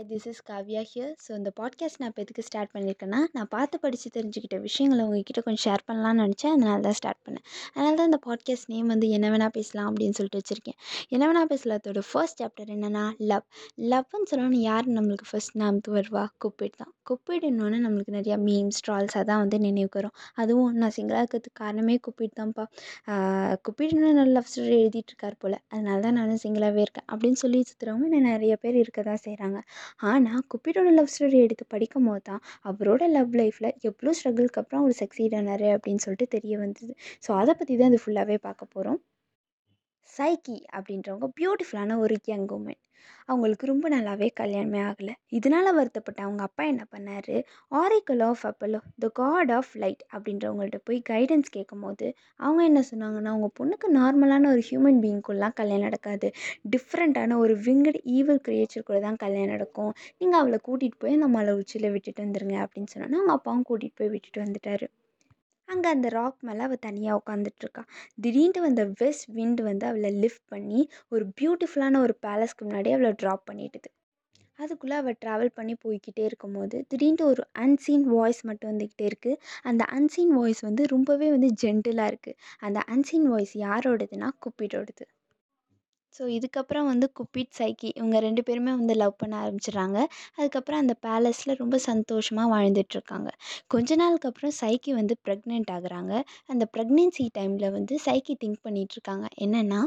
Hi this is Kavya here so இந்த podcast நான் இப்போ எதுக்கு ஸ்டார்ட் பண்ணியிருக்கேன்னா நான் பார்த்து படித்து தெரிஞ்சுக்கிட்ட விஷயங்களை உங்ககிட்ட கொஞ்சம் ஷேர் பண்ணலாம்னு நினச்சேன். அதனால தான் ஸ்டார்ட் பண்ணேன். அதனால தான் இந்த பாட்காஸ்ட் நேம் வந்து என்ன வேணால் பேசலாம் அப்படின்னு சொல்லிட்டு வச்சுருக்கேன். என்ன வேணால் பேசலாத்தோட ஃபர்ஸ்ட் சாப்டர் என்னென்னா லவ் லவ்னு சொல்லணும்னு யார் நம்மளுக்கு ஃபர்ஸ்ட் ஞாபகத்துக்கு வருவா? குப்பிட் தான். குப்பிடுன்னொன்னே நம்மளுக்கு நிறையா மீம்ஸ் ட்ரால்ஸ் அதான் வந்து நினைவுக்கு வரும். அதுவும் நான் சிங்கிளாக இருக்கிறதுக்கு காரணமே குப்பிட் தான்ப்பா. குப்பிடுன்னு நல்ல லவ் ஸ்டோரி எழுதிட்டுருக்கார் போல். அதனால தான் நானும் சிங்கிளாகவே இருக்கேன். அப்படின்னு சொல்லி சுற்றுறவங்க நிறைய பேர் இருக்க தான் செய்கிறாங்க ஆனால் குப்பிடோட லவ் ஸ்டோரி எடுத்து படிக்கும் போது தான் அவரோட லவ் லைஃப்பில் எவ்வளோ ஸ்ட்ரகிள்க்கு அப்புறம் அவர் சக்சீட் ஆனார் அப்படின்னு சொல்லிட்டு தெரிய வந்தது. ஸோ அதை பற்றி தான் இது ஃபுல்லாகவே பார்க்க போகிறோம் சைக்கி அப்படின்றவங்க பியூட்டிஃபுல்லான ஒரு யங் உமன் அவங்களுக்கு ரொம்ப நல்லாவே கல்யாணமே ஆகலை. இதனால் வருத்தப்பட்ட அவங்க அப்பா என்ன பண்ணார்? Oracle of Apollo the god of light அப்படின்றவங்கள்ட்ட போய் கைடன்ஸ் கேட்கும்போது அவங்க என்ன சொன்னாங்கன்னா உங்கள் பொண்ணுக்கு நார்மலான ஒரு ஹியூமன் பீயிங்குள்ளலாம் கல்யாணம் நடக்காது. டிஃப்ரெண்ட்டான ஒரு விங்கட் ஈவல் கிரியேச்சர் கூட தான் கல்யாணம் நடக்கும். நீங்கள் அவளை கூட்டிகிட்டு போய் அந்த மலை உச்சியில் விட்டுட்டு வந்துருங்க அப்படின்னு சொன்னோன்னா அவங்க அப்பாவும் கூட்டிகிட்டு போய் விட்டுட்டு வந்துட்டார். அங்கே அந்த ராக் மேலே அவள் தனியாக உட்காந்துட்ருக்கா திடீர்னு வந்த வெஸ்ட் விண்ட் வந்து அவளை லிஃப்ட் பண்ணி ஒரு பியூட்டிஃபுல்லான ஒரு பேலஸ்க்கு முன்னாடி அவளை ட்ராப் பண்ணிட்டுது. அதுக்குள்ளே அவள் ட்ராவல் பண்ணி போய்கிட்டே இருக்கும்போது திடீர்னு ஒரு அன்சீன் வாய்ஸ் மட்டும் வந்துக்கிட்டே இருக்குது அந்த அன்சீன் வாய்ஸ் வந்து ரொம்பவே வந்து ஜென்டிலாக இருக்குது அந்த அன்சீன் வாய்ஸ் யாரோடதுன்னா குப்பிடோடது. ஸோ இதுக்கப்புறம் வந்து குப்பிட் சைக்கி இவங்க ரெண்டு பேருமே வந்து லவ் பண்ண ஆரம்பிச்சிடுறாங்க. அதுக்கப்புறம் அந்த பேலஸில் ரொம்ப சந்தோஷமாக வாழ்ந்துட்டுருக்காங்க கொஞ்ச நாளுக்கு அப்புறம் சைக்கி வந்து ப்ரெக்னென்ட் ஆகுறாங்க. அந்த ப்ரெக்னென்சி டைமில் வந்து சைக்கி திங்க் பண்ணிகிட்ருக்காங்க என்னென்னா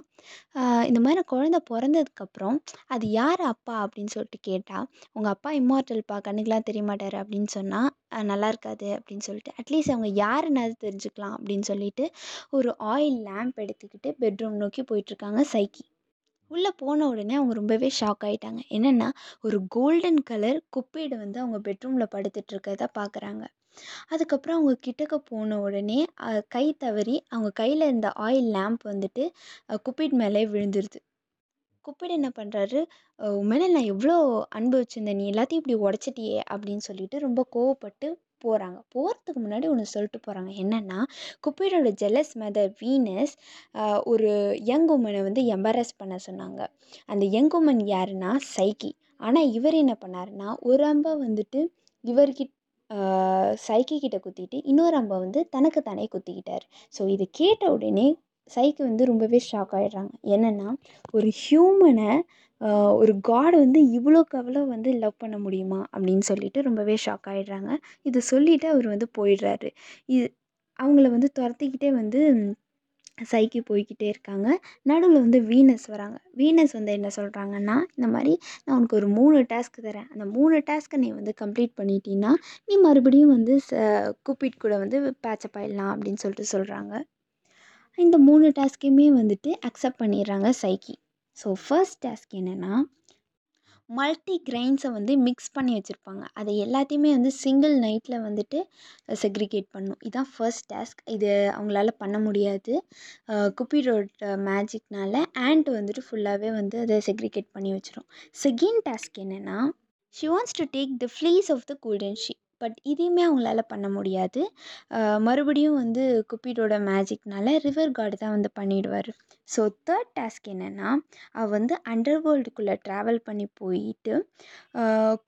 இந்த மாதிரி குழந்த பிறந்ததுக்கப்புறம் அது யார் அப்பா? அப்படின்னு சொல்லிட்டு கேட்டால் உங்கள் அப்பா இம்மார்ட்டல்ப்பா கண்ணுக்கெலாம் தெரிய மாட்டார். அப்படின்னு சொன்னால் நல்லா இருக்காது. அப்படின்னு சொல்லிட்டு அட்லீஸ்ட் அவங்க யாருன்னாவது தெரிஞ்சுக்கலாம். அப்படின்னு சொல்லிட்டு ஒரு ஆயில் லேம்ப் எடுத்துக்கிட்டு பெட்ரூம் நோக்கி போயிட்டுருக்காங்க சைக்கி உள்ளே போன உடனே அவங்க ரொம்பவே ஷாக் ஆகிட்டாங்க என்னென்னா ஒரு கோல்டன் கலர் குப்பைடு வந்து அவங்க பெட்ரூமில் படுத்துட்டு பார்க்குறாங்க அதுக்கப்புறம் அவங்க கிட்டக்க போன உடனே கை தவறி அவங்க கையில் இருந்த ஆயில் லேம்ப் வந்துட்டு குப்பைட் மேலே விழுந்துருது. குப்பைடு என்ன பண்ணுறாரு உன் மேலே நான் எவ்வளோ அன்பு வச்சுருந்தேன். நீ எல்லாத்தையும் இப்படி உடச்சிட்டியே அப்படின்னு சொல்லிட்டு ரொம்ப கோவப்பட்டு போகிறாங்க போகிறதுக்கு முன்னாடி ஒன்று சொல்லிட்டு போகிறாங்க என்னென்னா குப்பிடோட ஜெலஸ் மதர் வீனஸ் ஒரு யங் உமனை வந்து எம்பரஸ் பண்ண சொன்னாங்க. அந்த யங் உமன் யாருன்னா சைக்கி ஆனால் இவர் என்ன பண்ணாருன்னா ஒரு அம்பை வந்துட்டு இவர்கிட்ட சைக்கி கிட்ட குத்திட்டு இன்னொரு அம்பை வந்து தனக்கு தானே குத்திக்கிட்டார். ஸோ இதை கேட்ட உடனே சைக்கு வந்து ரொம்பவே ஷாக் ஆகிடுறாங்க என்னென்னா ஒரு ஹியூமனை ஒரு காட் வந்து இவ்வளோக்கு அவ்வளோ வந்து லவ் பண்ண முடியுமா? அப்படின்னு சொல்லிட்டு ரொம்பவே ஷாக் ஆகிடுறாங்க இதை சொல்லிவிட்டு அவர் வந்து போயிடுறாரு. இது அவங்கள வந்து துரத்திக்கிட்டே வந்து சைக்கி போய்கிட்டே இருக்காங்க. நடுவில் வந்து வீனஸ் வராங்க. வீனஸ் வந்து என்ன சொல்கிறாங்கன்னா இந்த மாதிரி நான் உனக்கு ஒரு மூணு டாஸ்க் தரேன். அந்த மூணு டாஸ்க்கை நீ வந்து கம்ப்ளீட் பண்ணிட்டீன்னா நீ மறுபடியும் வந்து ச கூப்பிட் கூட வந்து பேச்சப் ஆயிடலாம் அப்படின்னு சொல்லிட்டு சொல்கிறாங்க இந்த மூணு டாஸ்க்கையுமே வந்துட்டு அக்செப்ட் பண்ணிடுறாங்க சைக்கி. ஸோ ஃபர்ஸ்ட் டாஸ்க் என்னென்னா மல்டி கிரெயின்ஸை வந்து மிக்ஸ் பண்ணி வச்சுருப்பாங்க. அதை எல்லாத்தையுமே வந்து சிங்கிள் நைட்டில் வந்துட்டு செக்ரிகேட் பண்ணும். இதுதான் ஃபர்ஸ்ட் டாஸ்க் இது அவங்களால பண்ண முடியாது. குப்பிடோட மேஜிக்னால ஆண்ட் வந்துட்டு ஃபுல்லாகவே வந்து அதை செக்ரிகேட் பண்ணி வச்சிடும் செகண்ட் டாஸ்க் என்னென்னா she wants to take the fleece of the golden sheep but இதையுமே அவங்களால பண்ண முடியாது. மறுபடியும் வந்து குப்பிடோட மேஜிக்னால ரிவர் கார்டு தான் வந்து பண்ணிவிடுவார் ஸோ தேர்ட் டாஸ்க் என்னென்னா அவள் வந்து அண்டர் வேர்ல்டுக்குள்ளே ட்ராவல் பண்ணி போயிட்டு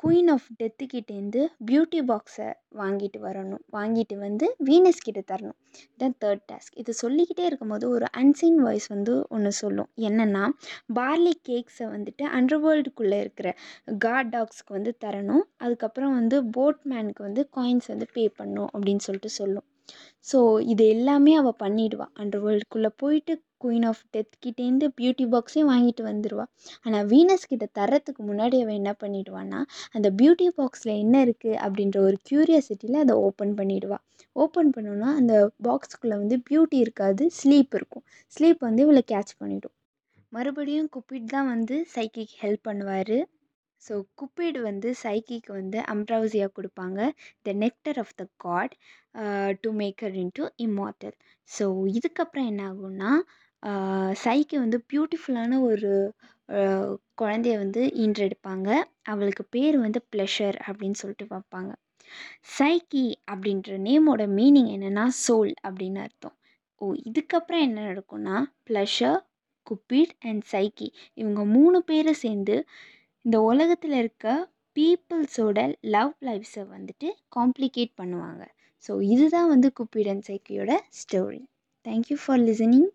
குயின் ஆஃப் டெத்துக்கிட்டேருந்து பியூட்டி பாக்ஸை வாங்கிட்டு வரணும். வாங்கிட்டு வந்து வீனஸ் கிட்ட தரணும். இதுதான் தேர்ட் டாஸ்க் இது சொல்லிக்கிட்டே இருக்கும்போது ஒரு அன்சீன் வாய்ஸ் வந்து ஒன்று சொல்லும். என்னென்னா பார்லி கேக்ஸை வந்துட்டு அண்டர் வேர்ல்டுக்குள்ளே இருக்கிற காட் டாக்ஸ்க்கு வந்து தரணும். அதுக்கப்புறம் வந்து போட்மேனுக்கு வந்து காயின்ஸ் வந்து பே பண்ணும் அப்படின்னு சொல்லிட்டு சொல்லும். ஸோ இது எல்லாமே அவள் பண்ணிடுவாள் அண்டர் வேர்ல்டுக்குள்ளே போயிட்டு குயின் ஆஃப் டெத் கிட்டேருந்து பியூட்டி பாக்ஸையும் வாங்கிட்டு வந்துடுவாள் ஆனால் வீனஸ் கிட்ட தரத்துக்கு முன்னாடி அவள் என்ன பண்ணிடுவான்னா அந்த பியூட்டி பாக்ஸில் என்ன இருக்குது அப்படின்ற ஒரு க்யூரியாசிட்டியில் அதை ஓப்பன் பண்ணிவிடுவாள் ஓப்பன் பண்ணோன்னா அந்த பாக்ஸுக்குள்ளே வந்து பியூட்டி இருக்காது ஸ்லீப் இருக்கும். ஸ்லீப் வந்து இவளை கேட்ச் பண்ணிவிடும் மறுபடியும் குப்பிட் தான் வந்து சைக்கிக்கு ஹெல்ப் பண்ணுவார். ஸோ குப்பிடு வந்து சைக்கிக்கு வந்து அம்ப்ரௌசியா கொடுப்பாங்க. The nectar of the god to make her in to immortal so இதுக்கப்புறம் என்ன ஆகும்னா uh, சைக்கி வந்து பியூட்டிஃபுல்லான ஒரு uh, குழந்தைய வந்து ஈன்றெடுப்பாங்க. அவளுக்கு பேர் வந்து ப்ளஷர் அப்படின்னு சொல்லிட்டு வைப்பாங்க. சைக்கி அப்படின்ற நேமோட மீனிங் என்னென்னா சோல் அப்படின்னு அர்த்தம். ஓ இதுக்கப்புறம் என்ன நடக்கும்னா ப்ளஷர் குப்பிட் அண்ட் சைக்கி இவங்க மூணு பேரும் சேர்ந்து இந்த உலகத்தில் இருக்க பீப்புள்ஸோட லவ் லைஃப்ஸை வந்துட்டு காம்ப்ளிகேட் பண்ணுவாங்க. ஸோ இதுதான் வந்து குப்பிடன் சைக்கியோட story thank you for listening